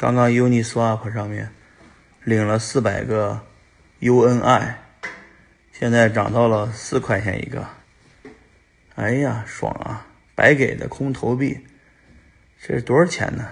刚刚 Uniswap 上面领了四百个 UNI，现在涨到了四块钱一个。哎呀，爽啊！白给的空投币，这是多少钱呢？